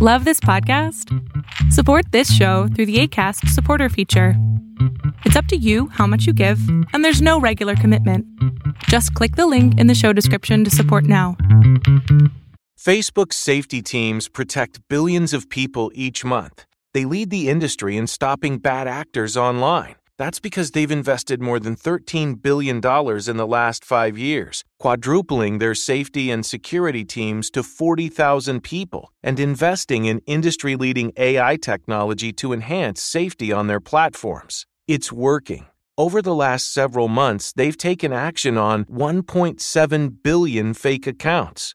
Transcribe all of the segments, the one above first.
Love this podcast? Support this show through the ACAST supporter feature. It's up to you how much you give, and there's no regular commitment. Just click the link in the show description to support now. Facebook's safety teams protect billions of people each month. They lead the industry in stopping bad actors online. That's because they've invested more than $13 billion in the last five years, quadrupling their safety and security teams to 40,000 people, and investing in industry leading AI technology to enhance safety on their platforms. It's working. Over the last several months, they've taken action on 1.7 billion fake accounts,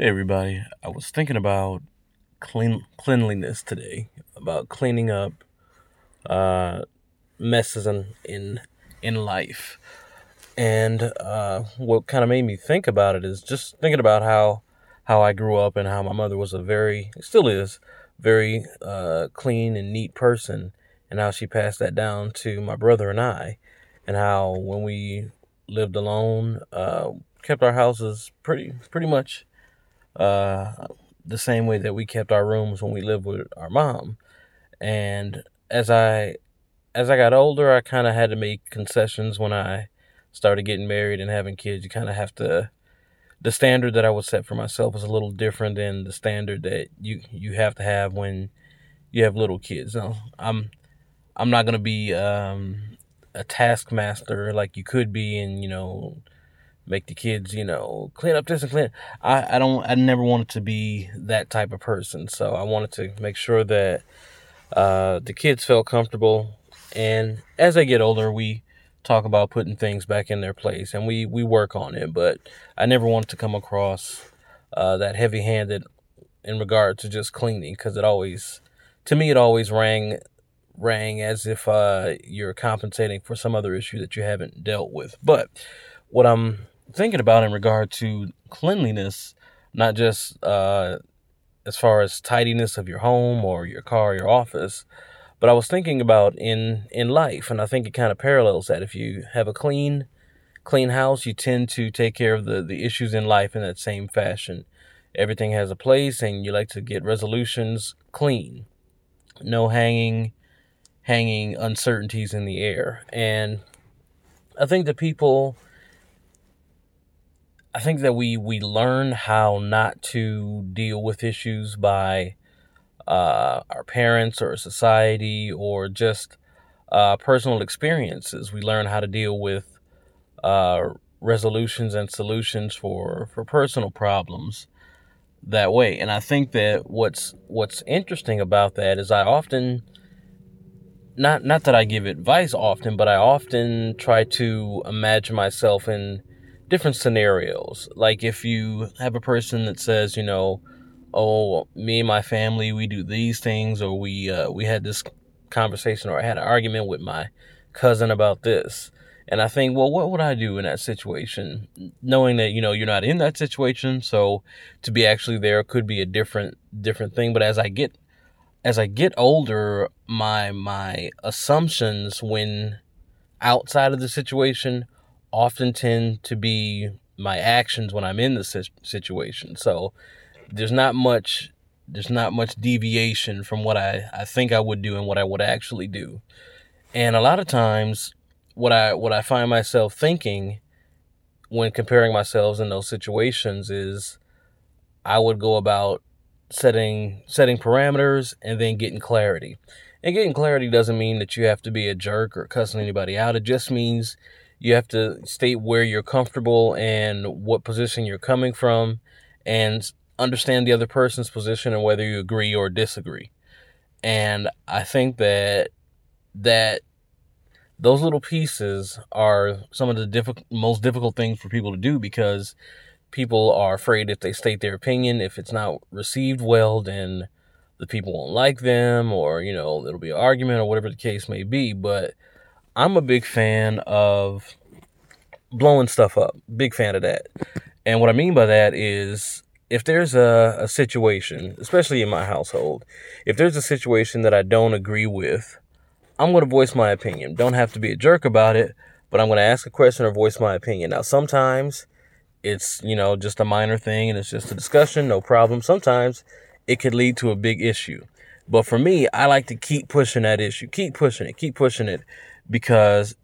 Hey everybody, I was thinking about clean cleanliness today, about cleaning up uh, messes in in in life, and uh, what kind of made me think about it is just thinking about how how I grew up and how my mother was a very still is very uh, clean and neat person, and how she passed that down to my brother and I, and how when we lived alone, uh, kept our houses pretty pretty much uh, the same way that we kept our rooms when we lived with our mom. And as I as I got older, I kind of had to make concessions when I started getting married and having kids. You kind of have to the standard that I would set for myself was a little different than the standard that you you have to have when you have little kids. Now, I'm I'm not gonna be um, a taskmaster like you could be, and you know make the kids, you know, clean up this and clean. I, I don't, I never wanted to be that type of person. So I wanted to make sure that uh, the kids felt comfortable. And as they get older, we talk about putting things back in their place and we, we work on it. But I never wanted to come across uh, that heavy handed in regard to just cleaning because it always, to me, it always rang rang as if uh, you're compensating for some other issue that you haven't dealt with. But what I'm thinking about in regard to cleanliness, not just uh, as far as tidiness of your home or your car, or your office, but I was thinking about in in life, and I think it kind of parallels that. If you have a clean clean house, you tend to take care of the the issues in life in that same fashion. Everything has a place, and you like to get resolutions clean, no hanging hanging uncertainties in the air, and I think that people I think that we we learn how not to deal with issues by uh, our parents or society or just uh, personal experiences. We learn how to deal with uh, resolutions and solutions for for personal problems that way. And I think that what's what's interesting about that is I often not not that I give advice often, but I often try to imagine myself in different scenarios. Like if you have a person that says, you know, oh, me and my family, we do these things, or we uh, we had this conversation, or I had an argument with my cousin about this. And I think, well, what would I do in that situation? Knowing that, you know, you're not in that situation. So to be actually there could be a different, different thing. But as I get, as I get older, my, my assumptions when outside of the situation often tend to be my actions when I'm in the situation. So there's not much there's not much deviation from what I, I think I would do and what I would actually do. And a lot of times what I what I find myself thinking when comparing myself in those situations is I would go about setting setting parameters and then getting clarity. And getting clarity doesn't mean that you have to be a jerk or cussing anybody out. It just means you have to state where you're comfortable and what position you're coming from and understand the other person's position and whether you agree or disagree. And I think that that those little pieces are some of the difficult, most difficult things for people to do because people are afraid if they state their opinion, if it's not received well, then the people won't like them, or you know, it'll be an argument, or whatever the case may be. But I'm a big fan of blowing stuff up. Big fan of that. And what I mean by that is if there's a, a situation, especially in my household, if there's a situation that I don't agree with, I'm going to voice my opinion. Don't have to be a jerk about it, but I'm going to ask a question or voice my opinion. Now, sometimes it's, you know, just a minor thing and it's just a discussion, no problem. Sometimes it could lead to a big issue. But for me, I like to keep pushing that issue, keep pushing it, keep pushing it because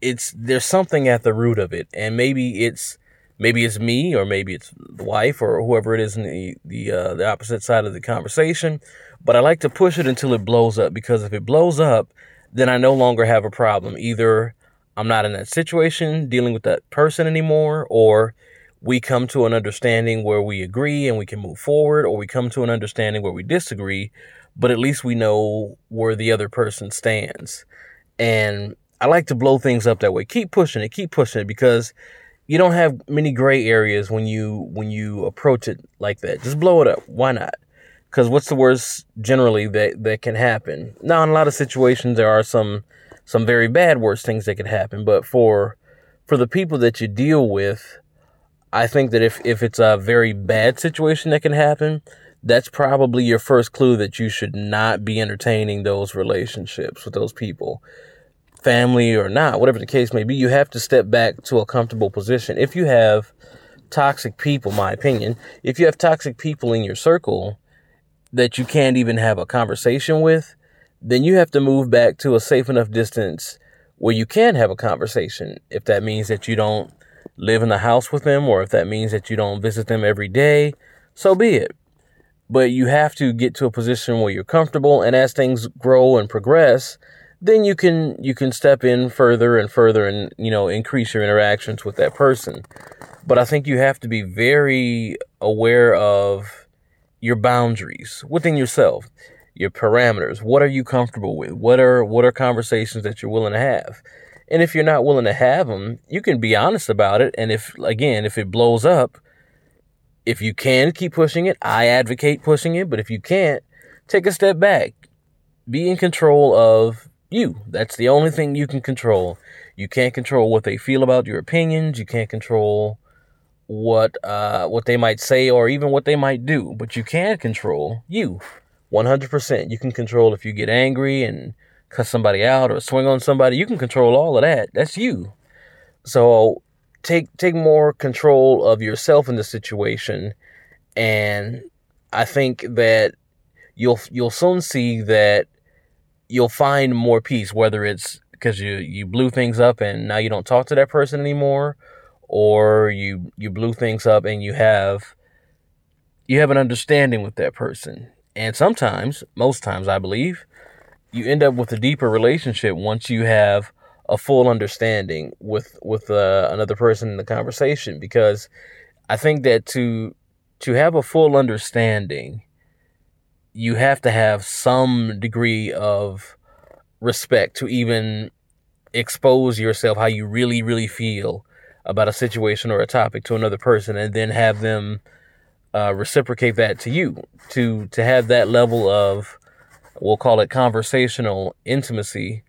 it's, there's something at the root of it. And maybe it's, maybe it's me or maybe it's the wife or whoever it is in the, the, uh, the opposite side of the conversation but I like to push it until it blows up because if it blows up, then I no longer have a problem. Either I'm not in that situation dealing with that person anymore, or we come to an understanding where we agree and we can move forward, or we come to an understanding where we disagree, but at least we know where the other person stands. And I like to blow things up that way. Keep pushing it, keep pushing it because you don't have many gray areas when you when you approach it like that. Just blow it up. Why not? Because what's the worst generally that, that can happen? Now, in a lot of situations, there are some some very bad worst things that could happen. But for for the people that you deal with, I think that if if it's a very bad situation that can happen, that's probably your first clue that you should not be entertaining those relationships with those people family or not, whatever the case may be, you have to step back to a comfortable position. If you have toxic people, my opinion, if you have toxic people in your circle, that you can't even have a conversation with, then you have to move back to a safe enough distance where you can have a conversation. If that means that you don't live in the house with them or if that means that you don't visit them every day, so be it. But you have to get to a position where you're comfortable and as things grow and progress, then you can you can step in further and further and you know increase your interactions with that person. But I think you have to be very aware of your boundaries within yourself, your parameters. What are you comfortable with? What are what are conversations that you're willing to have? And if you're not willing to have them, you can be honest about it. And if again, if it blows up, if you can keep pushing it, I advocate pushing it. But if you can't, take a step back. Be in control of you. That's the only thing you can control. You can't control what they feel about your opinions. You can't control what uh, what they might say or even what they might do, but you can control you 100%. You can control if you get angry and cut somebody out or swing on somebody. You can control all of that. That's you. So take take more control of yourself in the situation, and I think that you'll you'll soon see that you'll find more peace. Whether it's because you you blew things up and now you don't talk to that person anymore or you you blew things up and you have you have an understanding with that person. And sometimes, most times I believe, you end up with a deeper relationship once you have a full understanding with with uh, another person in the conversation because I think that to to have a full understanding you have to have some degree of respect to even expose yourself how you really really feel about a situation or a topic to another person and then have them uh, reciprocate that to you. To to have that level of we'll call it conversational intimacy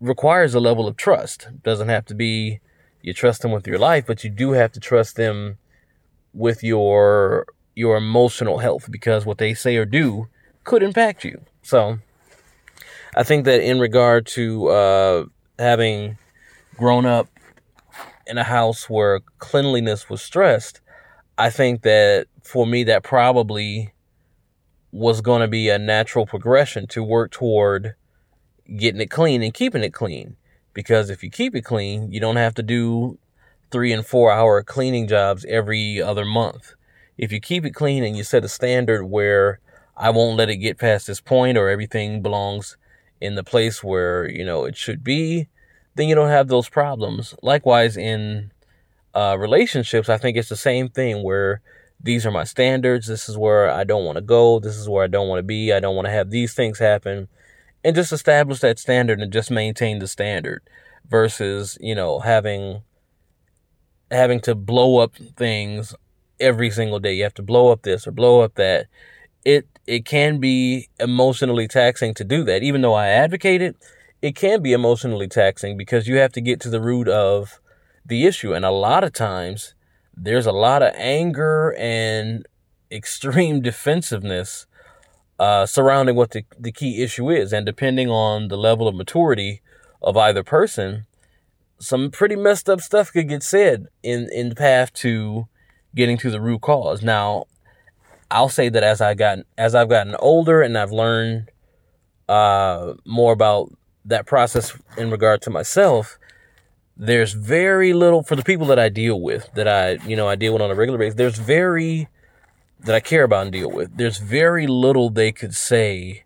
requires a level of trust. Doesn't have to be you trust them with your life but you do have to trust them with your your emotional health because what they say or do could impact you. So i think that in regard to uh, having grown up in a house where cleanliness was stressed, I think that for me, that probably was going to be a natural progression to work toward getting it clean and keeping it clean. Because if you keep it clean, you don't have to do three and four hour cleaning jobs every other month. If you keep it clean and you set a standard where I won't let it get past this point or everything belongs in the place where, you know, it should be, then you don't have those problems. Likewise, in uh, relationships, I think it's the same thing where these are my standards. This is where I don't want to go. This is where I don't want to be. I don't want to have these things happen. And just establish that standard and just maintain the standard versus, you know, having having to blow up things every single day. You have to blow up this or blow up that. It it can be emotionally taxing to do that. Even though I advocate it, it can be emotionally taxing because you have to get to the root of the issue. And a lot of times there's a lot of anger and extreme defensiveness uh, surrounding what the, the key issue is. And depending on the level of maturity of either person, some pretty messed up stuff could get said in, in the path to getting to the root cause. Now, I'll say that as I got as I've gotten older and I've learned uh, more about that process in regard to myself, there's very little for the people that I deal with that I you know I deal with on a regular basis. There's very that I care about and deal with. There's very little they could say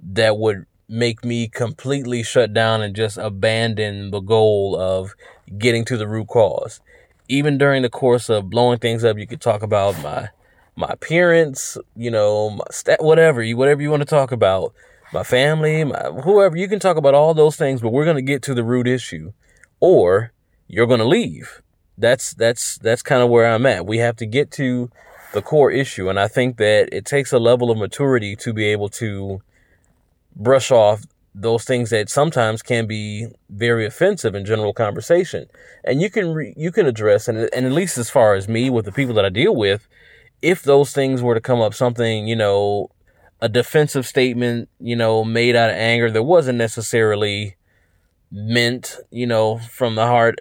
that would make me completely shut down and just abandon the goal of getting to the root cause. Even during the course of blowing things up, you could talk about my my appearance, you know, my whatever you whatever you want to talk about, my family, my whoever. You can talk about all those things, but we're gonna get to the root issue, or you're gonna leave. That's that's that's kind of where I'm at. We have to get to the core issue. And I think that it takes a level of maturity to be able to brush off those things that sometimes can be very offensive in general conversation. And you can re- you can address and and at least as far as me with the people that I deal with, if those things were to come up something, you know, a defensive statement, you know, made out of anger that wasn't necessarily meant, you know, from the heart,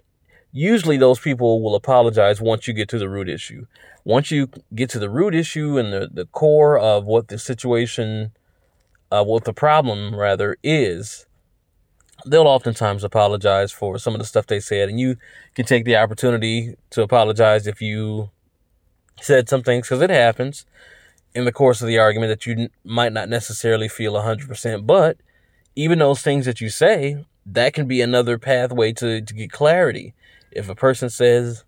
usually those people will apologize once you get to the root issue once you get to the root issue and the, the core of what the situation, uh, what the problem rather is, they'll oftentimes apologize for some of the stuff they said. And you can take the opportunity to apologize if you said some things, because it happens in the course of the argument that you might not necessarily feel 100%. But even those things that you say, that can be another pathway to, to get clarity. If a person says,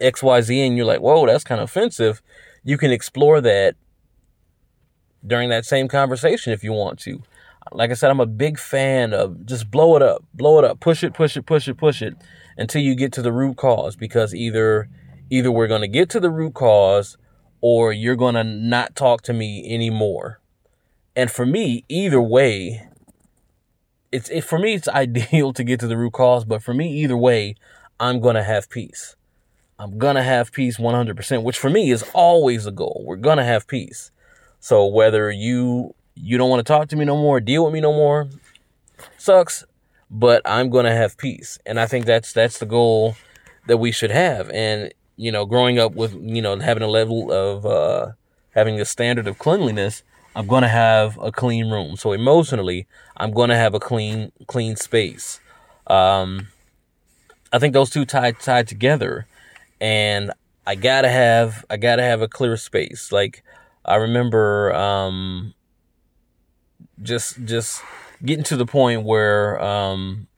XYZ and you're like, whoa, that's kind of offensive, you can explore that during that same conversation if you want to. Like I said, I'm a big fan of just blow it up, blow it up, push it, push it, push it, push it until you get to the root cause because either either we're going to get to the root cause or you're going to not talk to me anymore. And for me, either way, it's it, for me it's ideal to get to the root cause, but for me either way, I'm to have peace. I'm gonna have peace 100%, which for me is always a goal. We're gonna have peace. So whether you you don't want to talk to me no more, deal with me no more, sucks, but I'm gonna have peace, and I think that's that's the goal that we should have. And you know, growing up with you know having a level of uh, having a standard of cleanliness, I'm gonna have a clean room. So emotionally, I'm gonna have a clean clean space. Um, I think those two tied tied together and I gotta have I gotta have a clear space. Like I remember um, just just getting to the point where um,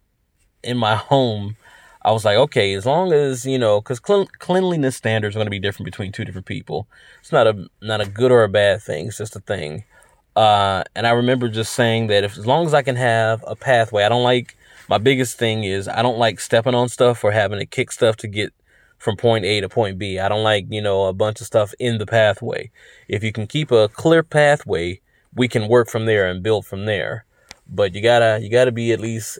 in my home I was like, okay, as long as you know, because clean, cleanliness standards are going to be different between two different people. It's not a not a good or a bad thing. It's just a thing. Uh, and I remember just saying that if as long as I can have a pathway, I don't like my biggest thing is I don't like stepping on stuff or having to kick stuff to get from point A to point B. I don't like, you know, a bunch of stuff in the pathway. If you can keep a clear pathway, we can work from there and build from there. But you gotta, you gotta be at least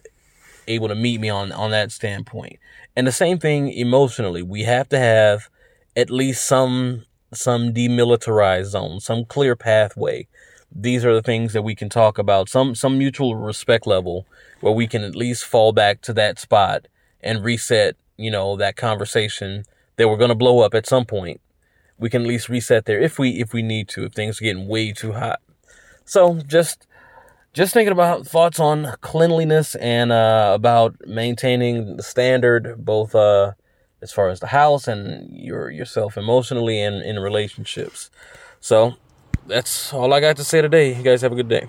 able to meet me on, on that standpoint. And the same thing emotionally. We have to have at least some, some demilitarized zone, some clear pathway. These are the things that we can talk about. Some, some mutual respect level where we can at least fall back to that spot and reset you know, that conversation that we're going to blow up at some point. We can at least reset there if we if we need to if things are getting way too hot. So just just thinking about thoughts on cleanliness and uh, about maintaining the standard both uh, as far as the house and your yourself emotionally and in relationships. So that's all I got to say today. You guys have a good day.